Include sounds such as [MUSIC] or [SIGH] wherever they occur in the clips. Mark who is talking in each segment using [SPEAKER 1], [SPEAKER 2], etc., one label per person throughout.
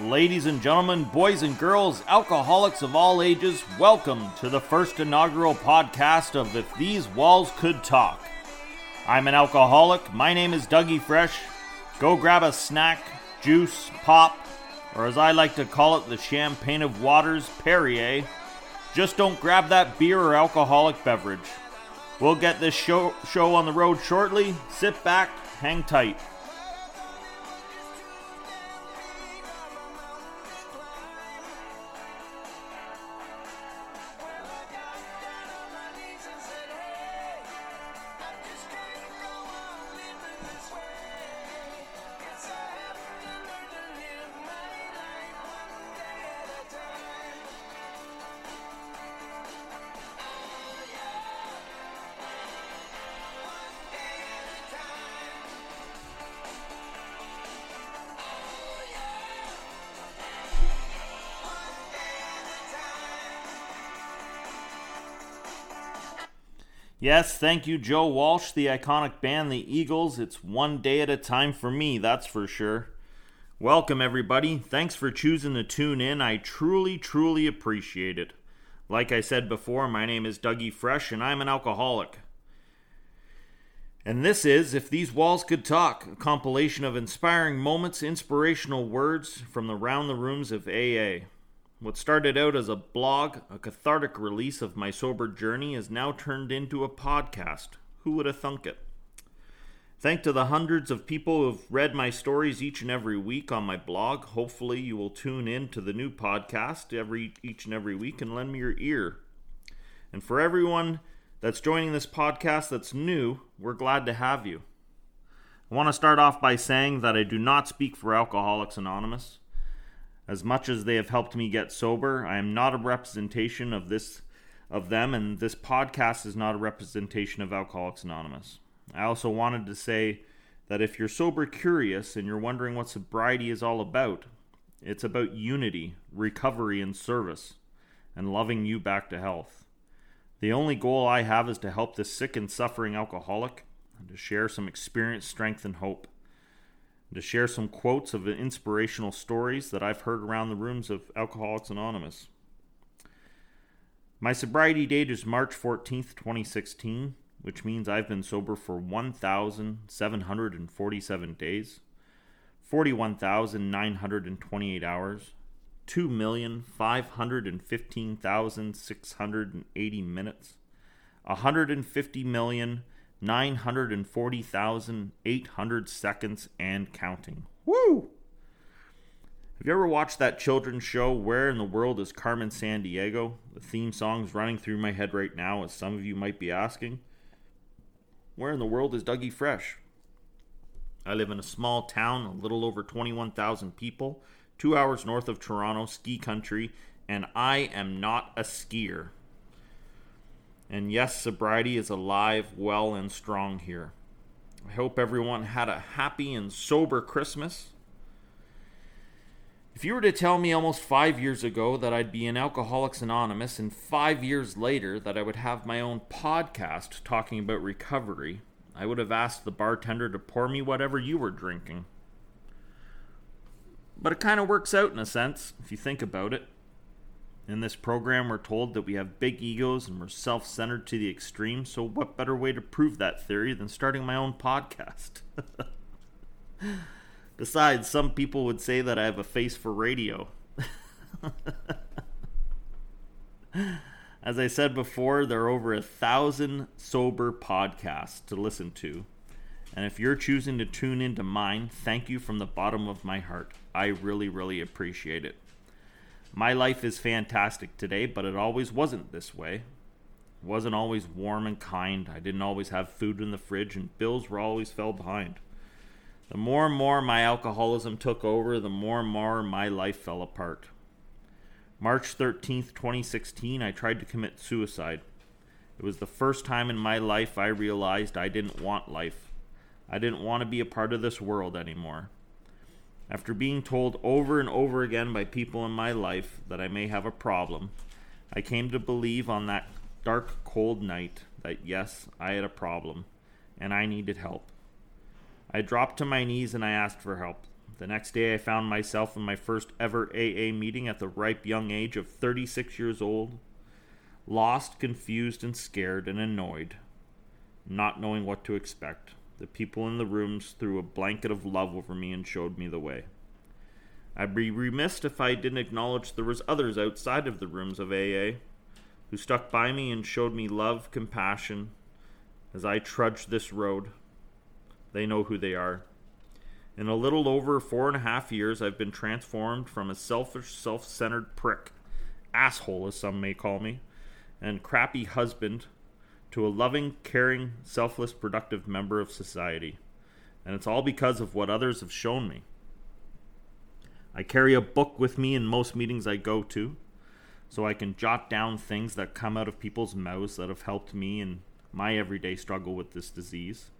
[SPEAKER 1] Ladies and gentlemen, boys and girls, alcoholics of all ages, welcome to the first inaugural podcast of If These Walls Could Talk. I'm an alcoholic. My name is Dougie Fresh. Go grab a snack, juice, pop, or as I like to call it, the champagne of waters, Perrier. Just don't grab that beer or alcoholic beverage. We'll get this show, show on the road shortly. Sit back, hang tight. Yes, thank you, Joe Walsh, the iconic band, the Eagles. It's one day at a time for me, that's for sure. Welcome, everybody. Thanks for choosing to tune in. I truly, truly appreciate it. Like I said before, my name is Dougie Fresh, and I'm an alcoholic. And this is If These Walls Could Talk, a compilation of inspiring moments, inspirational words from the round the rooms of AA. What started out as a blog, a cathartic release of my sober journey, has now turned into a podcast. Who would have thunk it? Thank to the hundreds of people who have read my stories each and every week on my blog. Hopefully, you will tune in to the new podcast every each and every week and lend me your ear. And for everyone that's joining this podcast that's new, we're glad to have you. I want to start off by saying that I do not speak for Alcoholics Anonymous. As much as they have helped me get sober, I am not a representation of this of them and this podcast is not a representation of Alcoholics Anonymous. I also wanted to say that if you're sober curious and you're wondering what sobriety is all about, it's about unity, recovery and service and loving you back to health. The only goal I have is to help this sick and suffering alcoholic and to share some experience, strength and hope to share some quotes of inspirational stories that I've heard around the rooms of Alcoholics Anonymous. My sobriety date is March 14th, 2016, which means I've been sober for 1,747 days, 41,928 hours, 2,515,680 minutes, 150 million 940,800 seconds and counting. Woo! Have you ever watched that children's show, Where in the World is Carmen Sandiego? The theme song's running through my head right now, as some of you might be asking. Where in the world is Dougie Fresh? I live in a small town, a little over 21,000 people, two hours north of Toronto, ski country, and I am not a skier. And yes, sobriety is alive, well, and strong here. I hope everyone had a happy and sober Christmas. If you were to tell me almost five years ago that I'd be in Alcoholics Anonymous and five years later that I would have my own podcast talking about recovery, I would have asked the bartender to pour me whatever you were drinking. But it kind of works out in a sense, if you think about it. In this program, we're told that we have big egos and we're self centered to the extreme, so what better way to prove that theory than starting my own podcast? [LAUGHS] Besides, some people would say that I have a face for radio. [LAUGHS] As I said before, there are over a thousand sober podcasts to listen to. And if you're choosing to tune into mine, thank you from the bottom of my heart. I really, really appreciate it. My life is fantastic today, but it always wasn't this way. It wasn't always warm and kind. I didn't always have food in the fridge, and bills were always fell behind. The more and more my alcoholism took over, the more and more my life fell apart. March 13th, 2016, I tried to commit suicide. It was the first time in my life I realized I didn't want life. I didn't want to be a part of this world anymore. After being told over and over again by people in my life that I may have a problem, I came to believe on that dark, cold night that yes, I had a problem and I needed help. I dropped to my knees and I asked for help. The next day, I found myself in my first ever AA meeting at the ripe young age of 36 years old, lost, confused, and scared and annoyed, not knowing what to expect. The people in the rooms threw a blanket of love over me and showed me the way. I'd be remiss if I didn't acknowledge there was others outside of the rooms of AA who stuck by me and showed me love, compassion as I trudged this road. They know who they are. In a little over four and a half years, I've been transformed from a selfish, self centered prick, asshole as some may call me, and crappy husband to a loving, caring, selfless, productive member of society. And it's all because of what others have shown me. I carry a book with me in most meetings I go to, so I can jot down things that come out of people's mouths that have helped me in my everyday struggle with this disease.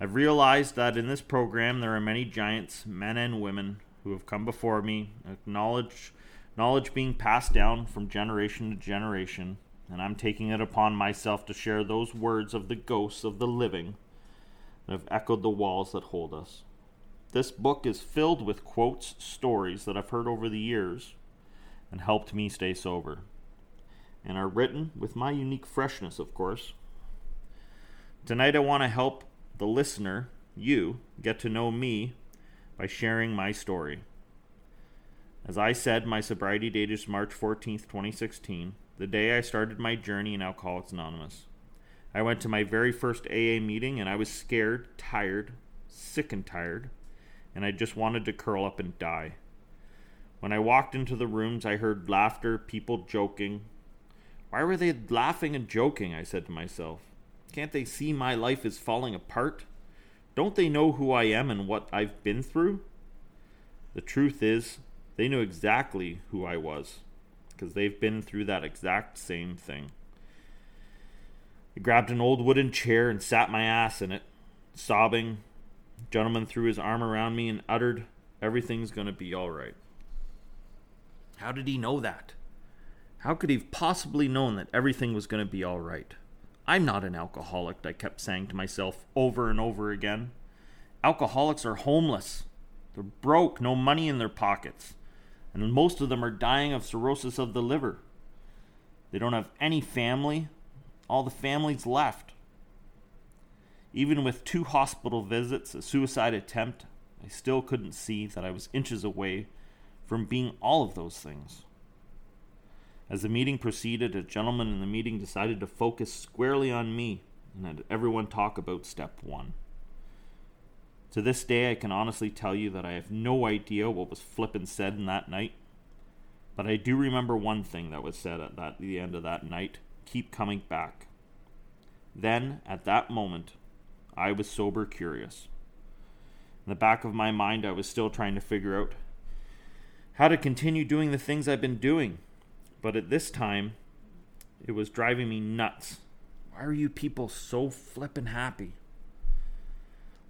[SPEAKER 1] I've realized that in this program there are many giants, men and women, who have come before me, acknowledge knowledge being passed down from generation to generation, and I'm taking it upon myself to share those words of the ghosts of the living that have echoed the walls that hold us. This book is filled with quotes, stories that I've heard over the years and helped me stay sober, and are written with my unique freshness, of course. Tonight, I want to help the listener, you, get to know me by sharing my story. As I said, my sobriety date is March 14th, 2016, the day I started my journey in Alcoholics Anonymous. I went to my very first AA meeting and I was scared, tired, sick and tired and I just wanted to curl up and die. When I walked into the rooms, I heard laughter, people joking. Why were they laughing and joking? I said to myself. Can't they see my life is falling apart? Don't they know who I am and what I've been through? The truth is, they knew exactly who I was, because they've been through that exact same thing. I grabbed an old wooden chair and sat my ass in it, sobbing, The gentleman threw his arm around me and uttered, Everything's going to be all right. How did he know that? How could he have possibly known that everything was going to be all right? I'm not an alcoholic, I kept saying to myself over and over again. Alcoholics are homeless. They're broke, no money in their pockets. And most of them are dying of cirrhosis of the liver. They don't have any family. All the family's left. Even with two hospital visits, a suicide attempt, I still couldn't see that I was inches away from being all of those things. As the meeting proceeded, a gentleman in the meeting decided to focus squarely on me and had everyone talk about step one. To this day, I can honestly tell you that I have no idea what was flippin' said in that night, but I do remember one thing that was said at that, the end of that night keep coming back. Then, at that moment, I was sober curious. In the back of my mind, I was still trying to figure out how to continue doing the things I've been doing. But at this time, it was driving me nuts. Why are you people so flippin' happy?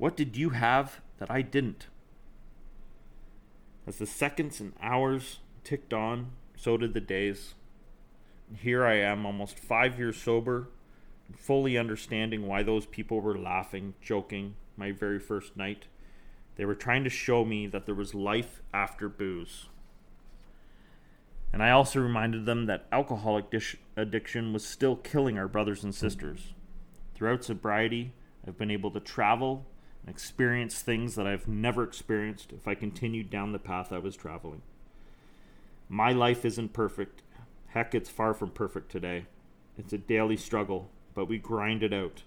[SPEAKER 1] What did you have that I didn't? As the seconds and hours ticked on, so did the days. here I am, almost five years sober, fully understanding why those people were laughing, joking my very first night. They were trying to show me that there was life after booze. And I also reminded them that alcoholic dish- addiction was still killing our brothers and sisters. Throughout sobriety, I've been able to travel and experience things that I've never experienced if I continued down the path I was traveling. My life isn't perfect. Heck, it's far from perfect today. It's a daily struggle, but we grind it out.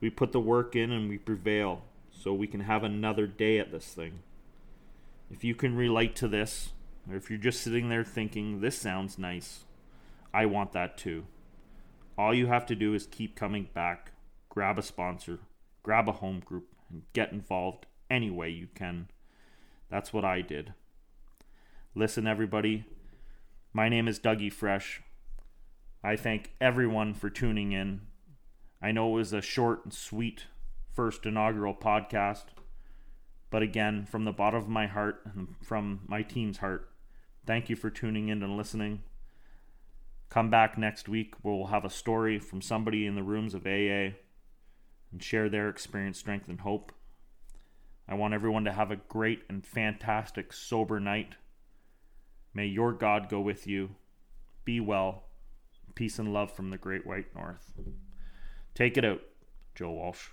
[SPEAKER 1] We put the work in and we prevail so we can have another day at this thing. If you can relate to this, or if you're just sitting there thinking, this sounds nice, I want that too. All you have to do is keep coming back, grab a sponsor, grab a home group, and get involved any way you can. That's what I did. Listen, everybody, my name is Dougie Fresh. I thank everyone for tuning in. I know it was a short and sweet first inaugural podcast, but again, from the bottom of my heart and from my team's heart, thank you for tuning in and listening. Come back next week where we'll have a story from somebody in the rooms of AA and share their experience, strength, and hope. I want everyone to have a great and fantastic sober night. May your God go with you. Be well. Peace and love from the Great White North. Take it out, Joe Walsh.